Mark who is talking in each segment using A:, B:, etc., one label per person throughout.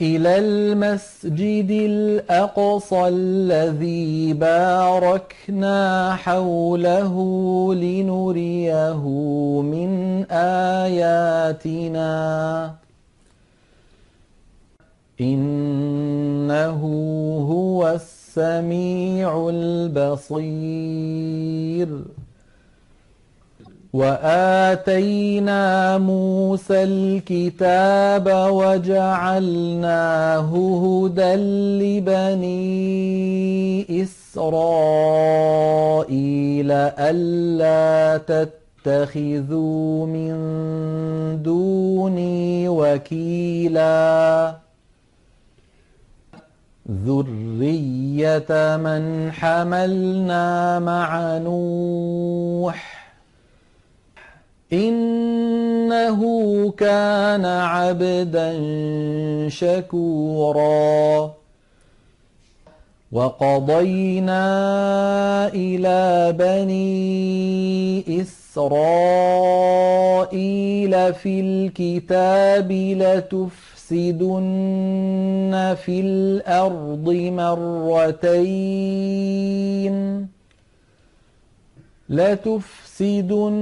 A: إلى المسجد الأقصى الذي باركنا حوله لنريه من آياتنا. إنه هو السميع البصير. وآتينا موسى الكتاب وجعلناه هدى لبني إسرائيل ألا تتخذوا من دوني وكيلا. ذرية من حملنا مع نوح إنه كان عبدا شكورا. وقضينا إلى بني إسرائيل في الكتاب لتفسدن في الأرض مرتين. لتفسدن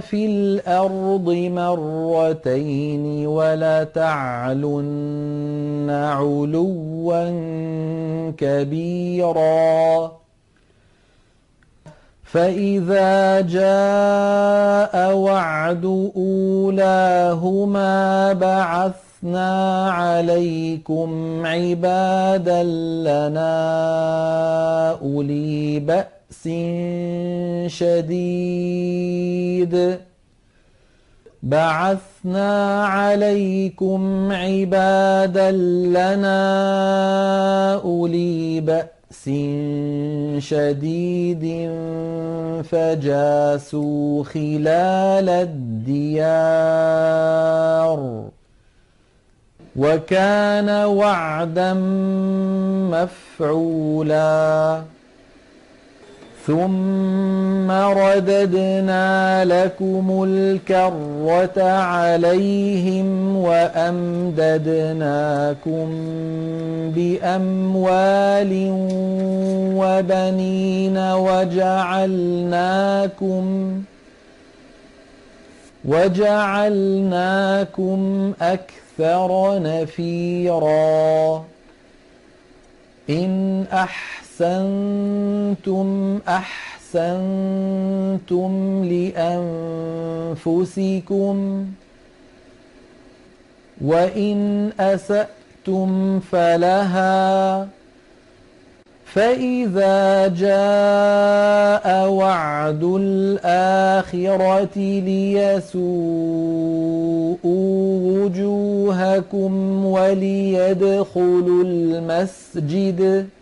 A: في الأرض مرتين ولتعلن علوا كبيرا. فإذا جاء وعد أولاهما بعثنا عليكم عبادا لنا أولي بأس بأس شديد بعثنا عليكم عبادا لنا أولي بأس شديد فجاسوا خلال الديار وكان وعدا مفعولا ثم رددنا لكم الكرة عليهم وأمددناكم بأموال وبنين وجعلناكم وجعلناكم أكثر نفيرا. إن أحسن أحسنتم أحسنتم لأنفسكم وإن أسأتم فلها فإذا جاء وعد الآخرة ليسوءوا وجوهكم وليدخلوا المسجد ۖ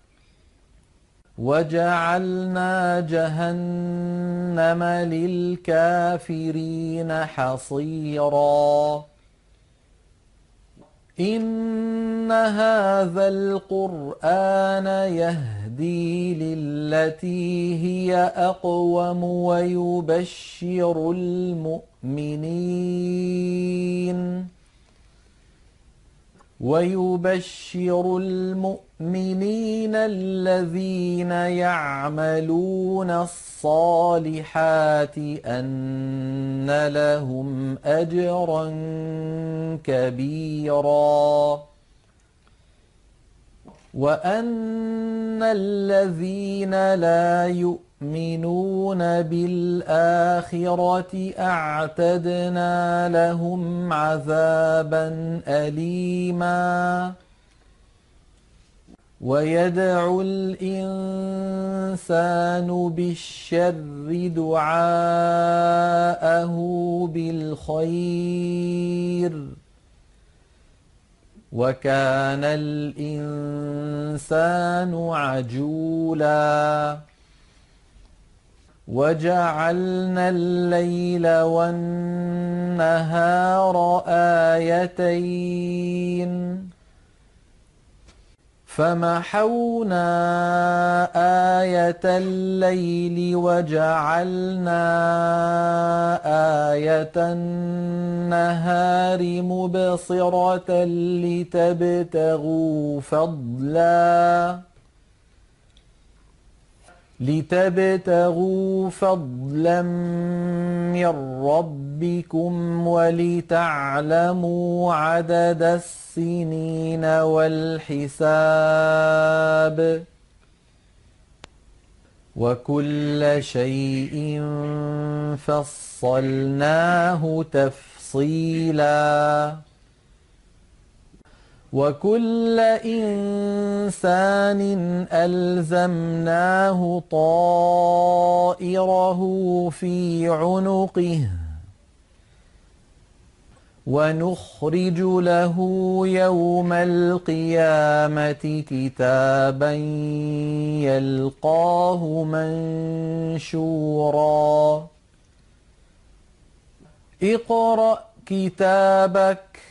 A: وجعلنا جهنم للكافرين حصيرا. إن هذا القرآن يهدي للتي هي أقوم ويبشر المؤمنين. ويبشر المؤمنين الذين يعملون الصالحات أن لهم أجرا كبيرا. وأن الذين لا يؤمنون بالآخرة أعتدنا لهم عذابا اليما. ويدعو الإنسان بالشر دعاءه بالخير. وكان الإنسان عجولا. وجعلنا الليل والنهار آيتين. فمحونا آية الليل وجعلنا آية النهار مبصرة لتبتغوا فضلا. لتبتغوا فضلا من ربكم ولتعلموا عدد السنين والحساب وكل شيء فصلناه تفصيلا وكل إنسان ألزمناه طائره في عنقه ونخرج له يوم القيامة كتابا يلقاه منشورا. اقرأ كتابك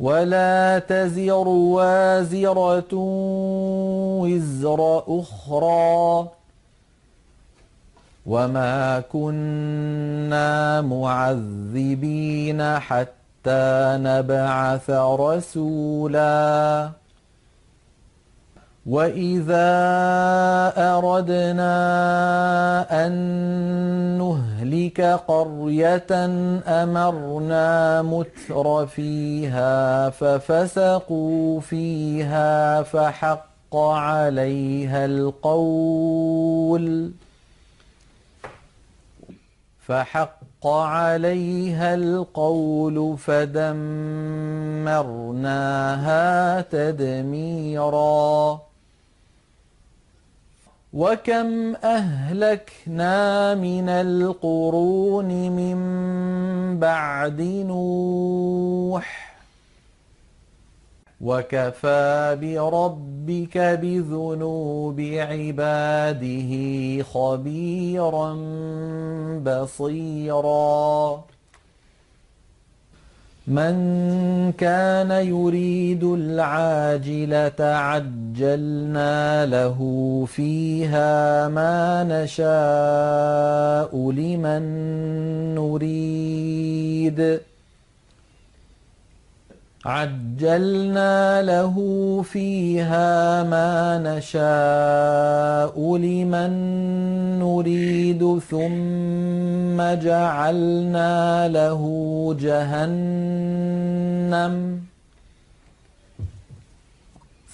A: ولا تزر وازرة وزر أخرى وما كنا معذبين حتى نبعث رسولا واذا اردنا ان نهلك قريه امرنا متر فيها ففسقوا فيها فحق عليها القول فحق عليها القول فدمرناها تدميرا وكم اهلكنا من القرون من بعد نوح وكفى بربك بذنوب عباده خبيرا بصيرا من كان يريد العاجلة عجلنا له فيها ما نشاء لمن نريد. عجلنا له فيها ما نشاء لمن نريد ثم جعلنا له جهنم.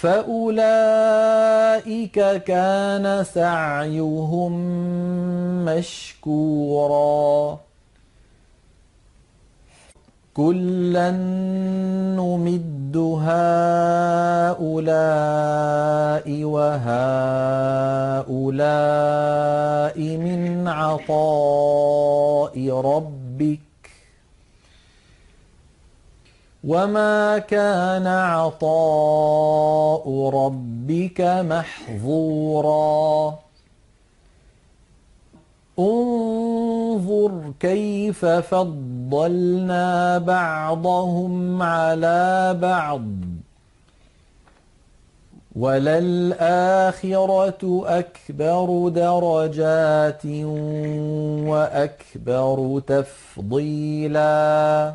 A: فأولئك كان سعيهم مشكورا. كلا نمد هؤلاء وهؤلاء من عطاء ربك وما كان عطاء ربك محظورا. انظر كيف فضلنا بعضهم على بعض. وللآخرة أكبر درجات وأكبر تفضيلاً.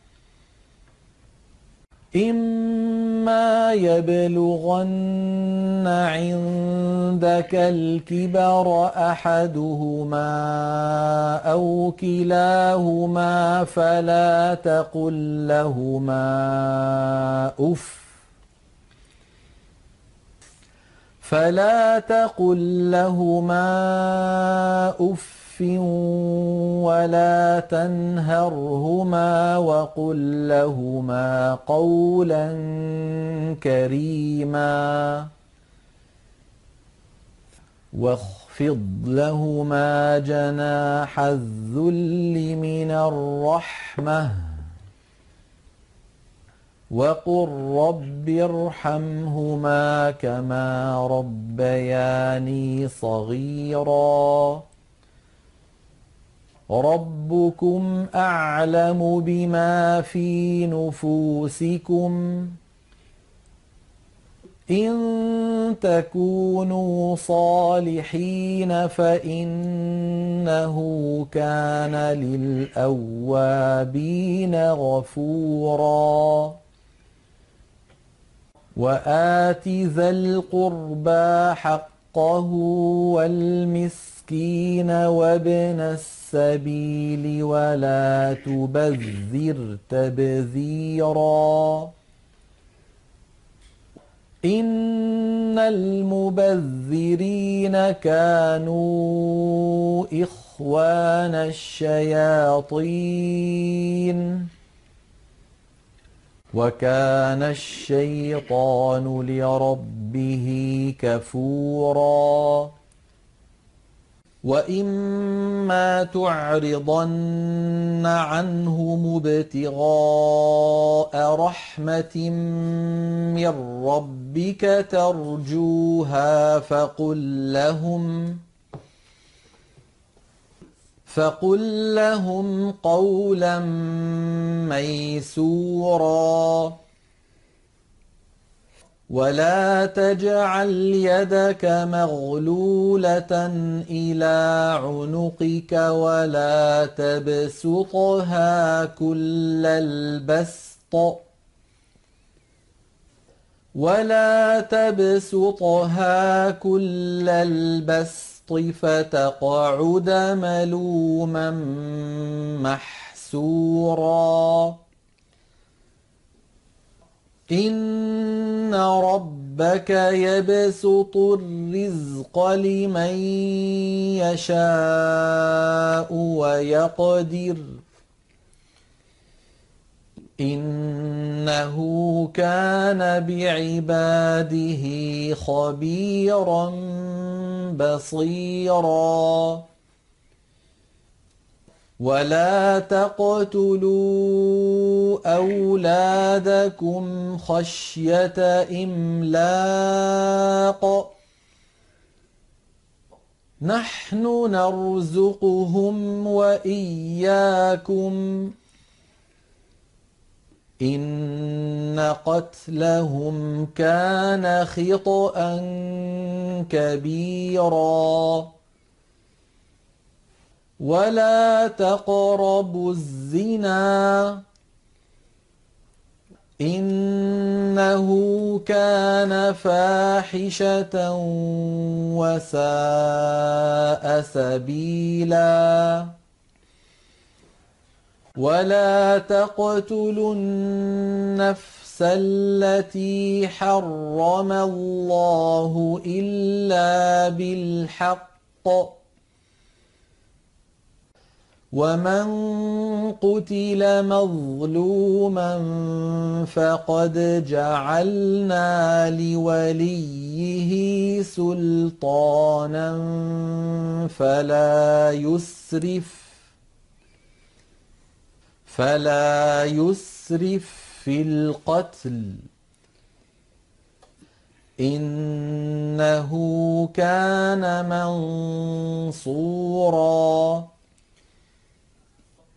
A: إما يبلغن عندك الكبر أحدهما أو كلاهما فلا تقل لهما أف فلا تقل لهما أف ولا تنهرهما وقل لهما قولا كريما واخفض لهما جناح الذل من الرحمه وقل رب ارحمهما كما ربياني صغيرا ربكم أعلم بما في نفوسكم إن تكونوا صالحين فإنه كان للأوابين غفورا. وآت ذا القربى حقه والمسكين وابن السبيل السبيل ولا تبذر تبذيرا. إن المبذرين كانوا إخوان الشياطين. وكان الشيطان لربه كفوراً. وإما تعرضن عنهم ابتغاء رحمة من ربك ترجوها فقل لهم فقل لهم قولا ميسورا ولا تجعل يدك مغلولة إلى عنقك ولا تبسطها كل البسط ولا تبسطها كل البسط فتقعد ملوما محسورا إن ربك يبسط الرزق لمن يشاء ويقدر. إنه كان بعباده خبيرا بصيراً. ولا تقتلوا أولادكم خشية إملاق نحن نرزقهم وإياكم إن قتلهم كان خطأ كبيرا ولا تقربوا الزنا إنه كان فاحشة وساء سبيلا ولا تقتلوا النفس التي حرم الله إلا بالحق ومن قتل مظلوما فقد جعلنا لوليه سلطانا فلا يسرف فلا يسرف في القتل إنه كان منصوراً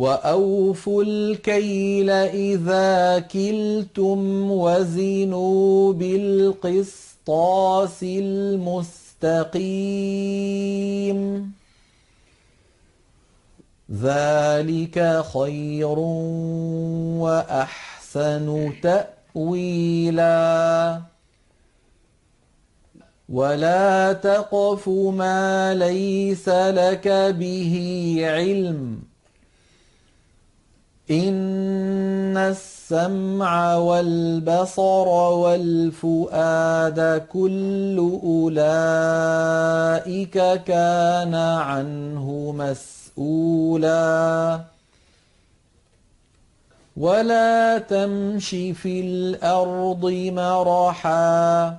A: واوفوا الكيل اذا كلتم وزنوا بالقسطاس المستقيم ذلك خير واحسن تاويلا ولا تقف ما ليس لك به علم إن السمع والبصر والفؤاد كل أولئك كان عنه مسؤولا ولا تمش في الأرض مرحا.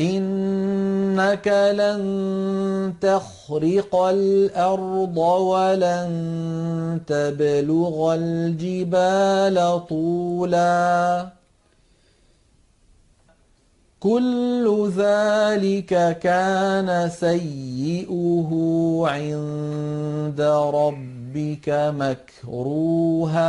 A: إنك لن تخرق الأرض ولن تبلغ الجبال طولا كل ذلك كان سيئه عند ربك مكروها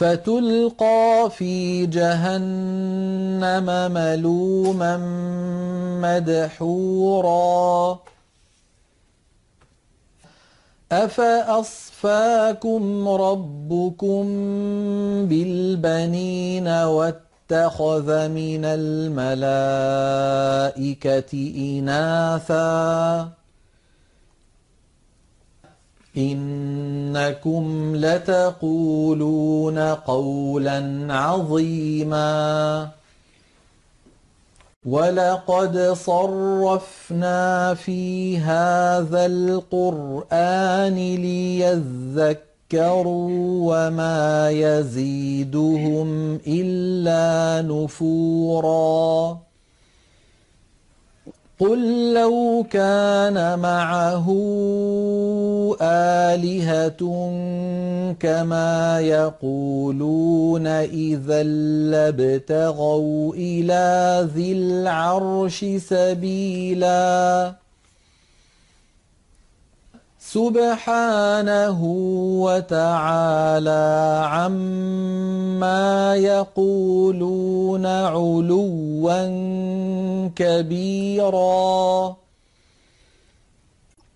A: فتلقى في جهنم ملوما مدحورا. أفأصفاكم ربكم بالبنين واتخذ من الملائكة إناثا؟ إنكم لتقولون قولا عظيما. ولقد صرفنا في هذا القرآن ليذكروا وما يزيدهم إلا نفوراً. قل لو كان معه آلهة كما يقولون إذا لابتغوا إلى ذي العرش سبيلاً سبحانه وتعالى عما يقولون علوا كبيرا.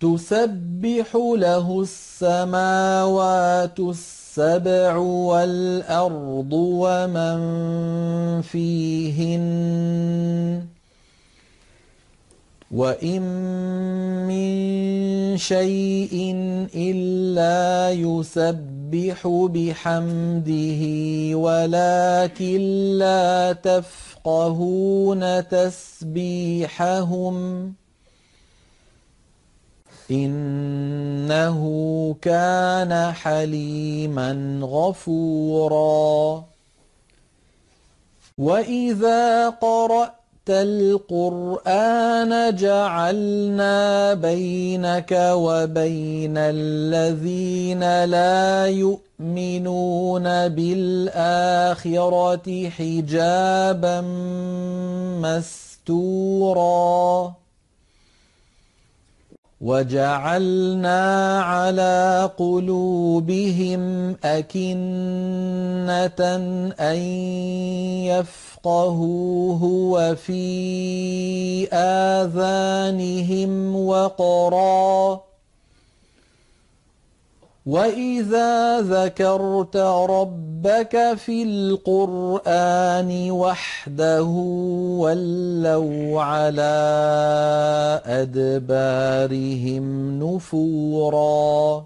A: تسبح له السماوات السبع والأرض ومن فيهن. وإن من شيء إلا يسبح بحمده ولكن لا تفقهون تسبيحهم إنه كان حليما غفورا وإذا قرأت القرآن جعلنا بينك وبين الذين لا يؤمنون بالآخرة حجابا مستورا. وجعلنا على قلوبهم أكنة أن يفقهوه وفي آذانهم وقرا وإذا ذكرت ربك في القرآن وحده ولوا على أدبارهم نفورا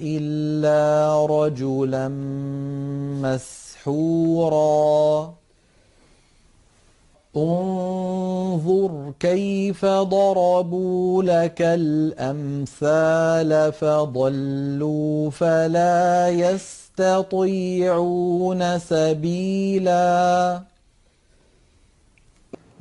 A: إلا رجلا مسحورا. انظر كيف ضربوا لك الأمثال فضلوا فلا يستطيعون سبيلا.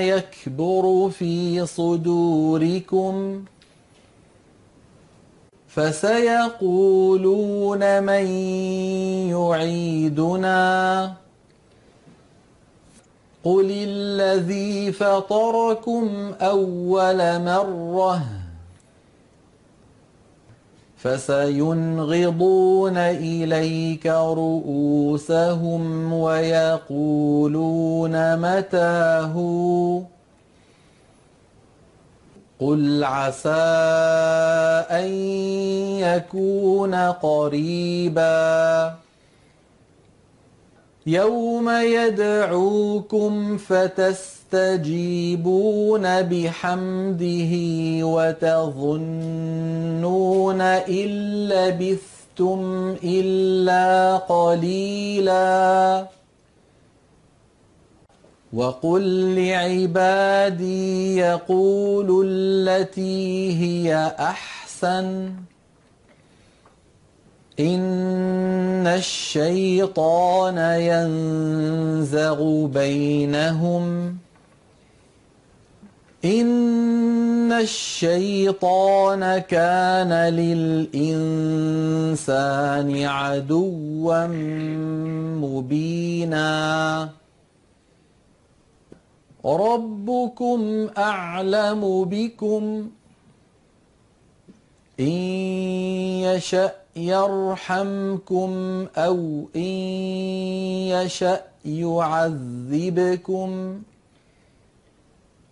A: يكبر في صدوركم. فسيقولون من يعيدنا. قل الذي فطركم أول مرة. فسينغضون إليك رؤوسهم ويقولون متاه. قل عسى أن يكون قريبا. يوم يدعوكم فتس تستجيبون بحمده وتظنون إن لبثتم إلا قليلا. وقل لعبادي يقولوا التي هي أحسن. إن الشيطان ينزغ بينهم. إن الشيطان كان للإنسان عدوا مبينا. ربكم أعلم بكم. إن يشأ يرحمكم أو إن يشأ يعذبكم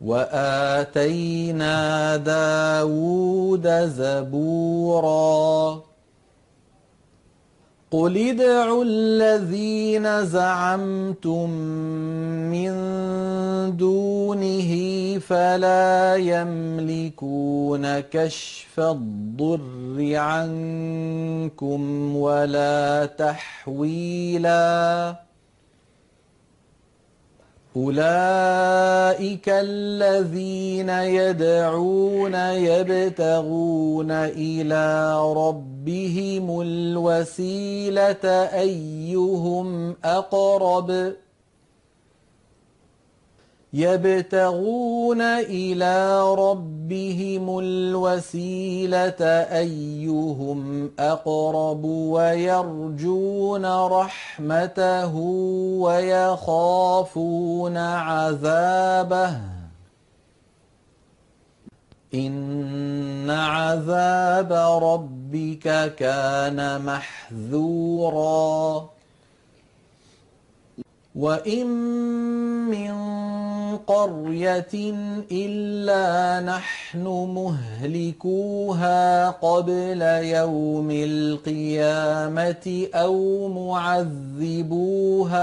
A: وآتينا داود زبوراً. قل ادعوا الذين زعمتم من دونه فلا يملكون كشف الضر عنكم ولا تحويلاً. أولئك الذين يدعون يبتغون إلى ربهم الوسيلة أيهم أقرب ۖ؟ يبتغون إلى ربهم الوسيلة أيهم أقرب ويرجون رحمته ويخافون عذابه. إن عذاب ربك كان محذوراً. وإن من قرية إلا نحن مهلكوها قبل يوم القيامة أو معذبوها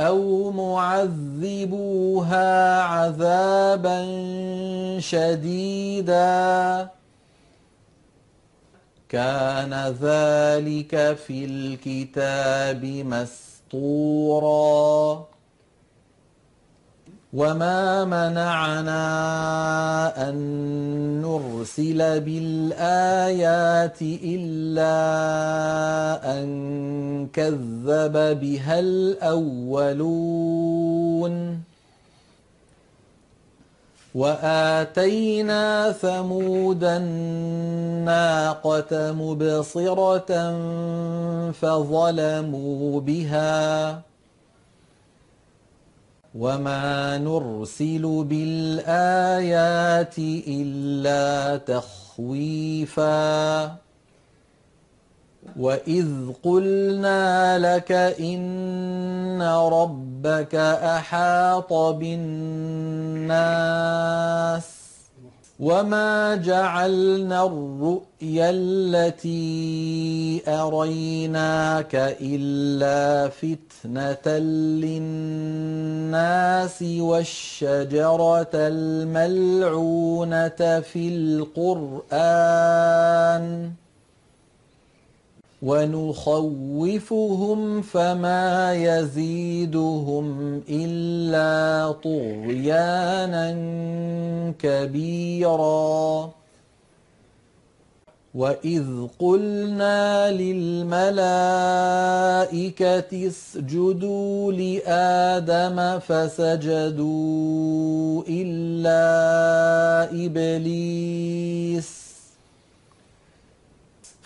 A: أو معذبوها عذابا شديدا كان ذلك في الكتاب مسطورا وما منعنا أن نرسل بالآيات إلا أن كذب بها الأولون. وآتينا ثمود الناقة مبصرة فظلموا بها وما نرسل بالآيات إلا تخويفا وإذ قلنا لك إن ربك أحاط بالناس وما جعلنا الرؤيا التي أريناك إلا فتنة للناس والشجرة الملعونة في القرآن ونخوفهم فما يزيدهم إلا طغيانا كبيرا. وإذ قلنا للملائكة اسجدوا لآدم فسجدوا إلا إبليس.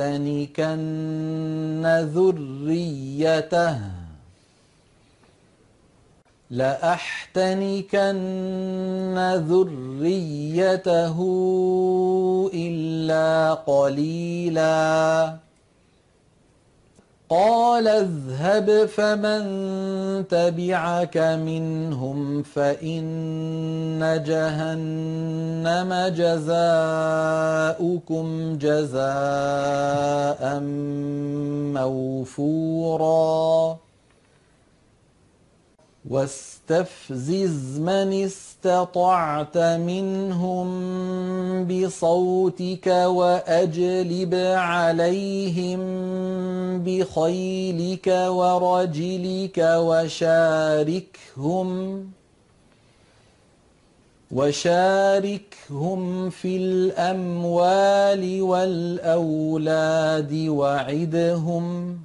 A: لأحتنكن ذريته. لأحتنكن ذريته إلا قليلاً. قال اذهب فمن تبعك منهم فإن جهنم جزاؤكم جزاء موفورا. واستفزز من استطعت منهم بصوتك وأجلب عليهم بخيلك ورجلك وشاركهم وشاركهم في الأموال والأولاد وعدهم.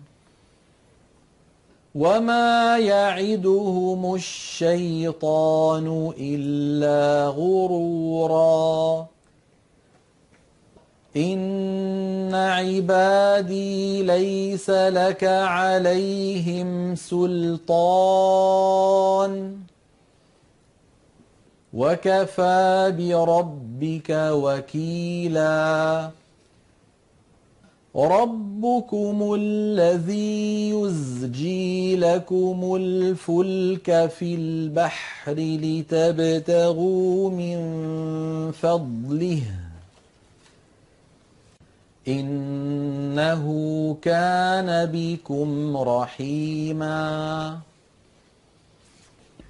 A: وما يعدهم الشيطان إلا غرورا إن عبادي ليس لك عليهم سلطان وكفى بربك وكيلا ربكم الذي يزجي لكم الفلك في البحر لتبتغوا من فضله إنه كان بكم رحيماً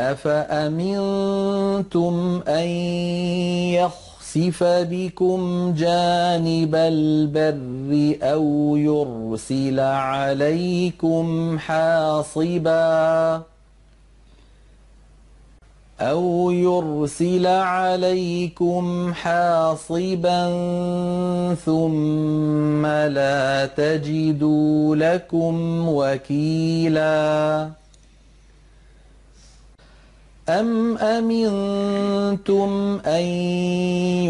A: أفأمنتم أن يخسف بكم جانب البر أو يرسل عليكم حاصبا أو يرسل عليكم حاصبا ثم لا تجدوا لكم وكيلاً أم أمنتم أن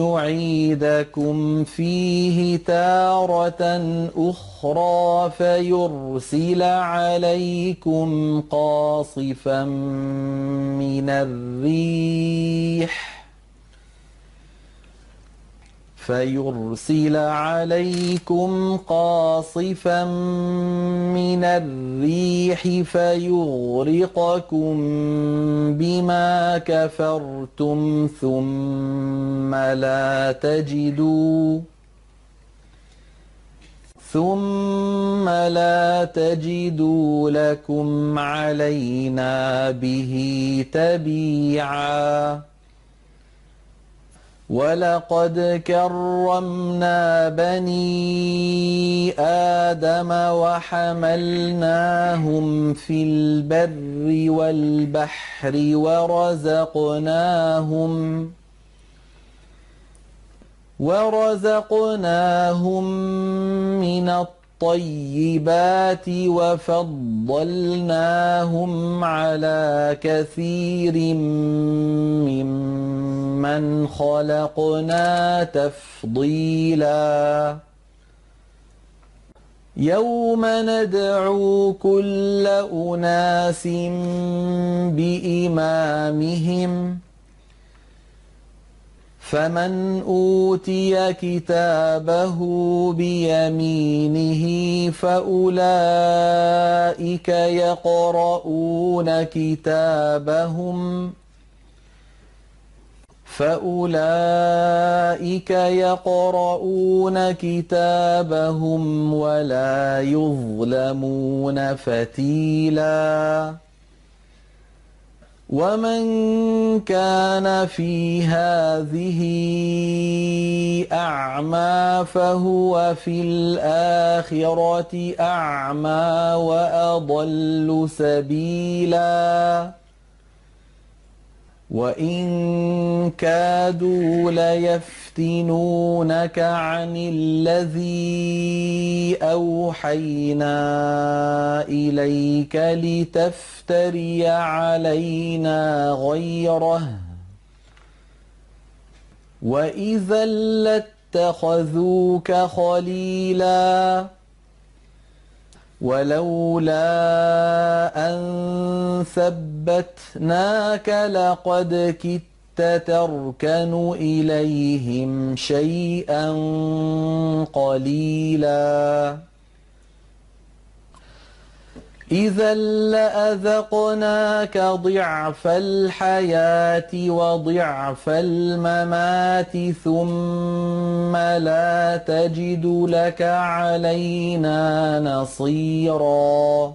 A: يعيدكم فيه تارة أخرى فيرسل عليكم قاصفا من الريح فيرسل عليكم قاصفا من الريح فيغرقكم بما كفرتم ثم لا تجدوا ثم لا تجدوا لكم علينا به تبيعا ولقد كرمنا بني آدم وحملناهم في البر والبحر ورزقناهم ورزقناهم من الطيبات وفضلناهم على كثير ممن خلقنا تفضيلا. يوم ندعو كل أناس بإمامهم فمن أوتي كتابه بيمينه فأولئك يقرؤون كتابهم. فأولئك يقرؤون كتابهم ولا يظلمون فتيلاً. ومن كان في هذه أعمى فهو في الآخرة أعمى وأضل سبيلا وإن كادوا ليفتنونك عن الذي أوحينا إليك لتفتري علينا غيره. وإذا لاتخذوك خليلاً ولولا أن ثبتناك لقد كدت تركن إليهم شيئا قليلا. إذا لأذقناك ضعف الحياة وضعف الممات ثم لا تجد لك علينا نصيرا.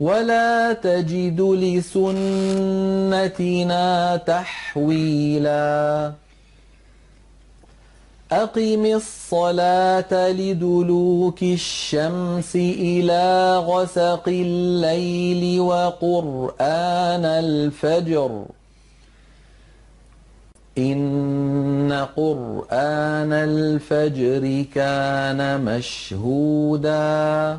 A: ولا تجد لسنتنا تحويلا. أقم الصلاة لدلوك الشمس إلى غسق الليل وقرآن الفجر. إن قرآن الفجر كان مشهوداً.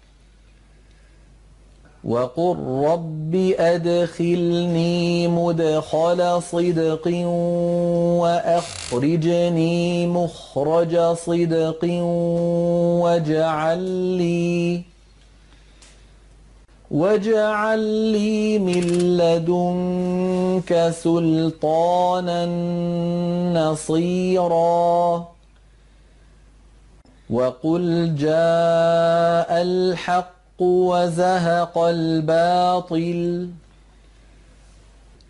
A: وقل رب أدخلني مدخل صدق وأخرجني مخرج صدق واجعل لي واجعل لي من لدنك سلطانا نصيرا وقل جاء الحق وزهق الباطل.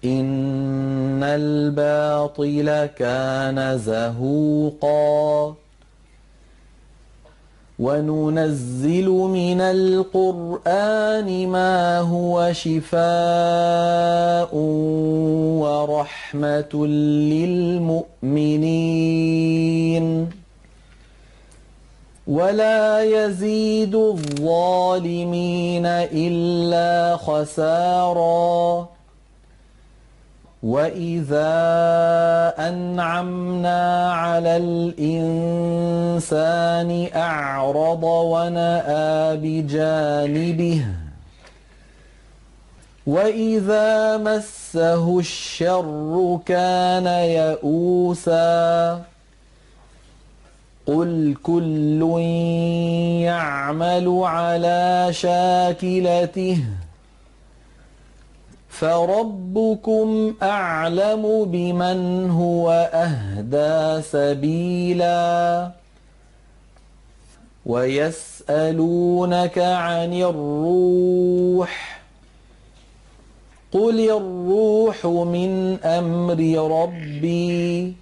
A: إن الباطل كان زهوقا. وننزل من القرآن ما هو شفاء ورحمة للمؤمنين. ولا يزيد الظالمين إلا خسارا وإذا أنعمنا على الإنسان أعرض ونأى بجانبه وإذا مسه الشر كان يئوسا قل كل يعمل على شاكلته فربكم اعلم بمن هو اهدى سبيلا ويسالونك عن الروح قل الروح من أمر ربي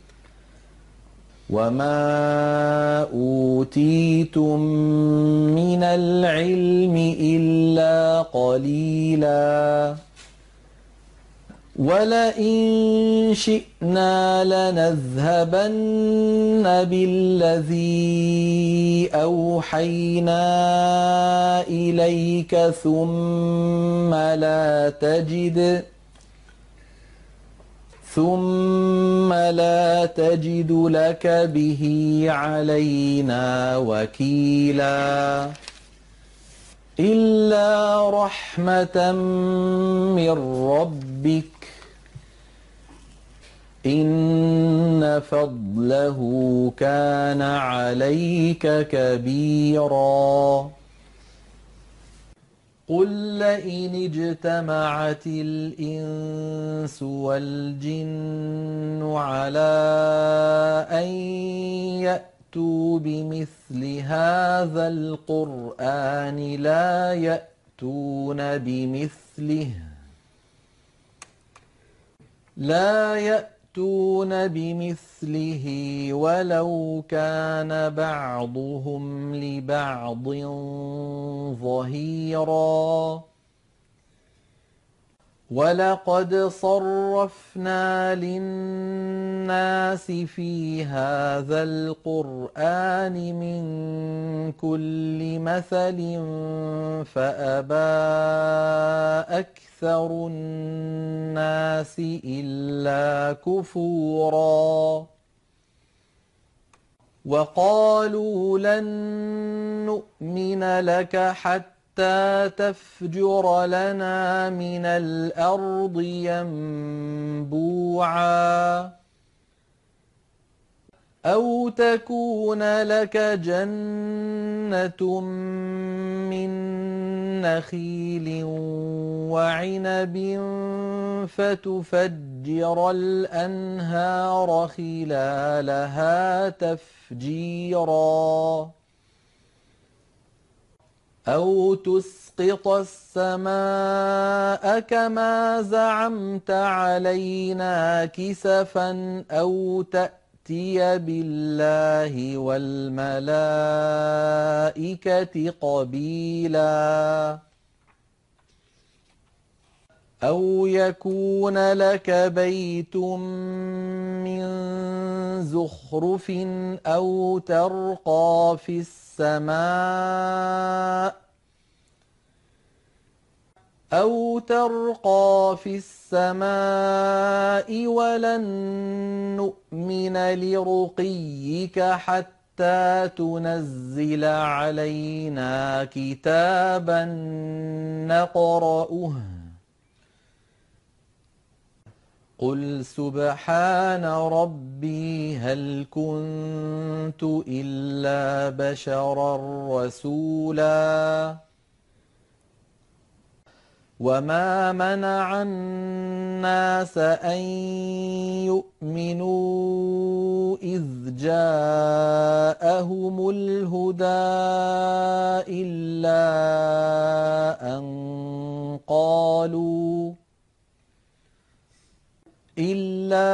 A: وما اوتيتم من العلم الا قليلا ولئن شئنا لنذهبن بالذي اوحينا اليك ثم لا تجد ثم لا تجد لك به علينا وكيلا الا رحمه من ربك ان فضله كان عليك كبيرا قل لئن اجتمعت الإنس والجن على أن يأتوا بمثل هذا القرآن لا يأتون بمثله لا يأتون يأتون بمثله ولو كان بعضهم لبعض ظهيرا ولقد صرفنا للناس في هذا القرآن من كل مثل فأبى أكثر الناس إلا كفورا وقالوا لن نؤمن لك حتى حتى تفجر لنا من الأرض ينبوعا. أو تكون لك جنة من نخيل وعنب فتفجر الأنهار خلالها تفجيراً. أو تسقط السماء كما زعمت علينا كسفا أو تأتي بالله والملائكة قبيلا أو يكون لك بيت من زخرف أو ترقى في السماء أو ترقى في السماء ولن نؤمن لرقيك حتى تنزل علينا كتابا نقرأه قل سبحان ربي هل كنت إلا بشرا رسولا وما منع الناس أن يؤمنوا إذ جاءهم الهدى إلا أن قالوا إلا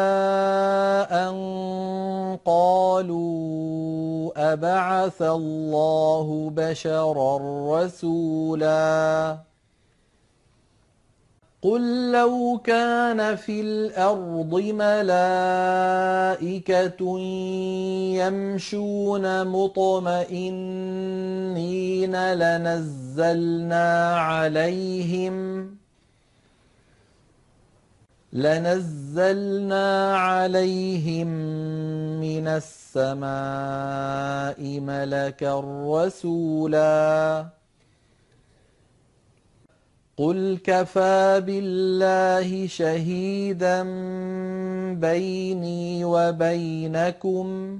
A: أن قالوا أبعث الله بشرا رسولا قل لو كان في الأرض ملائكة يمشون مطمئنين لنزلنا عليهم لنزلنا عليهم من السماء ملكا رسولا. قل كفى بالله شهيدا بيني وبينكم.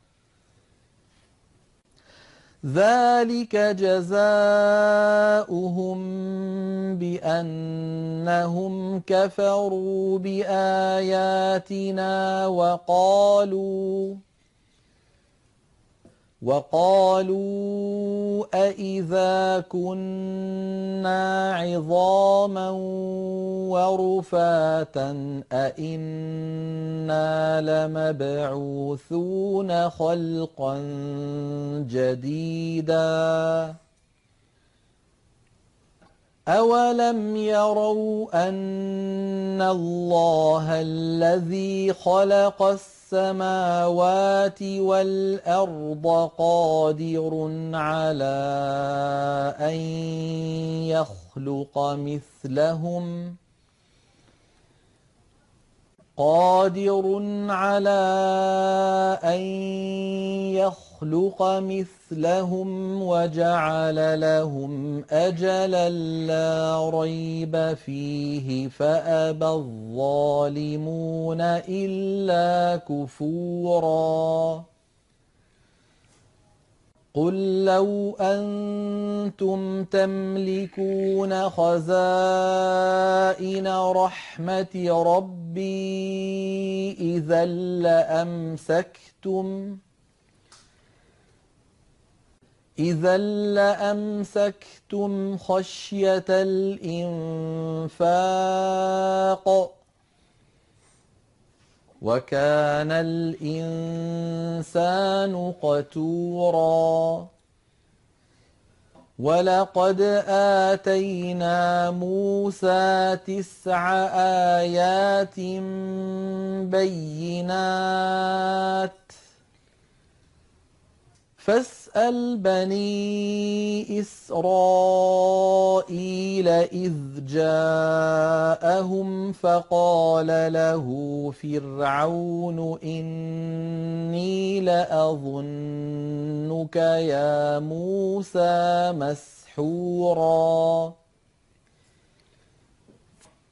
A: ذلك جزاؤهم بأنهم كفروا بآياتنا وقالوا وقالوا أإذا كنا عظاما ورفاتا أإنا لمبعوثون خلقا جديدا أولم يروا أن الله الذي خلق السماوات والأرض قادر على أن يخلق مثلهم قادر على أن يخلق مثلهم وجعل لهم أجلا لا ريب فيه فأبى الظالمون إلا كفوراً. قل لو أنتم تملكون خزائن رحمة ربي إذا لأمسكتم إذا لأمسكتم خشية الإنفاق وكان الإنسان قتورا ولقد آتينا موسى تسع آيات بينات فاسأل بني إسرائيل إذ جاءهم فقال له فرعون إني لأظنك يا موسى مسحورا.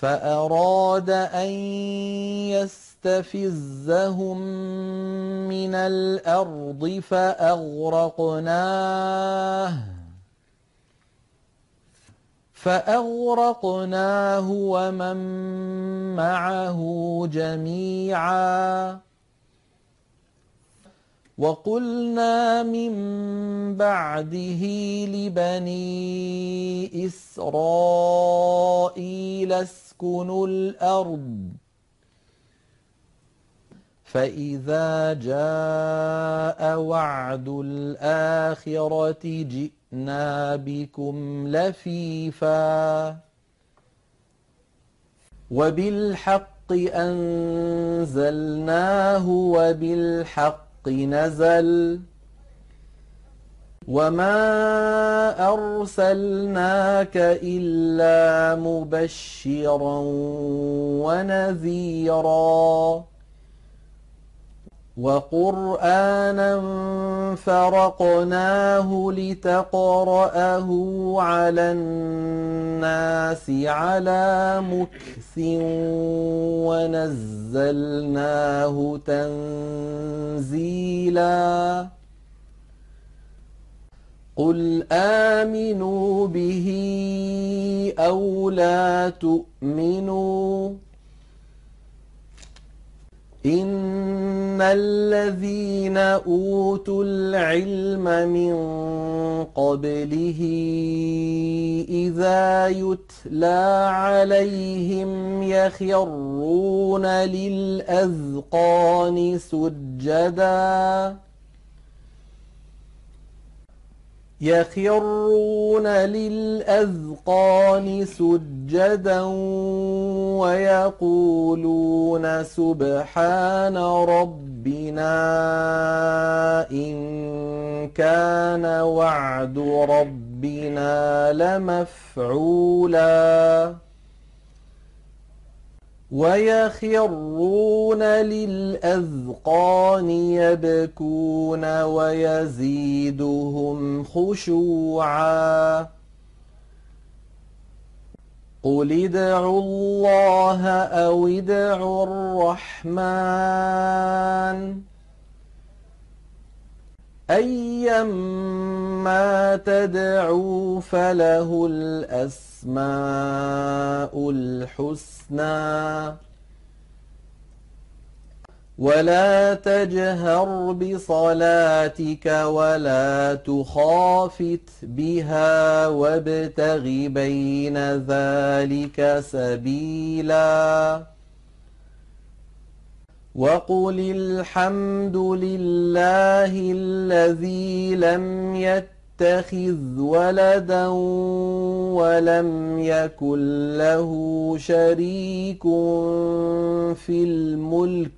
A: فأراد أن يستفزهم من الأرض فأغرقناه فأغرقناه ومن معه جميعا. وقلنا من بعده لبني إسرائيل اسكنوا الأرض. فإذا جاء وعد الآخرة جئنا بكم لفيفا. وبالحق أنزلناه وبالحق نزل. وما أرسلناك إلا مبشرا ونذيرا وقرآنا فرقناه لتقرأه على الناس على مكث ونزلناه تنزيلاً قل آمنوا به أو لا تؤمنوا إن الذين أوتوا العلم من قبله إذا يتلى عليهم يخرون للأذقان سجداً يخرون للأذقان سجدا ويقولون سبحان ربنا إن كان وعد ربنا لمفعولا. ويخرون للأذقان يبكون ويزيدهم خشوعا. قل ادعوا الله أو ادعوا الرحمن. أيما تدعوا فله الأسماء الحسنى. ولا تجهر بصلاتك ولا تخافت بها وابتغ بين ذلك سبيلاً. وقل الحمد لله الذي لم يتخذ ولدا ولم يكن له شريك في الملك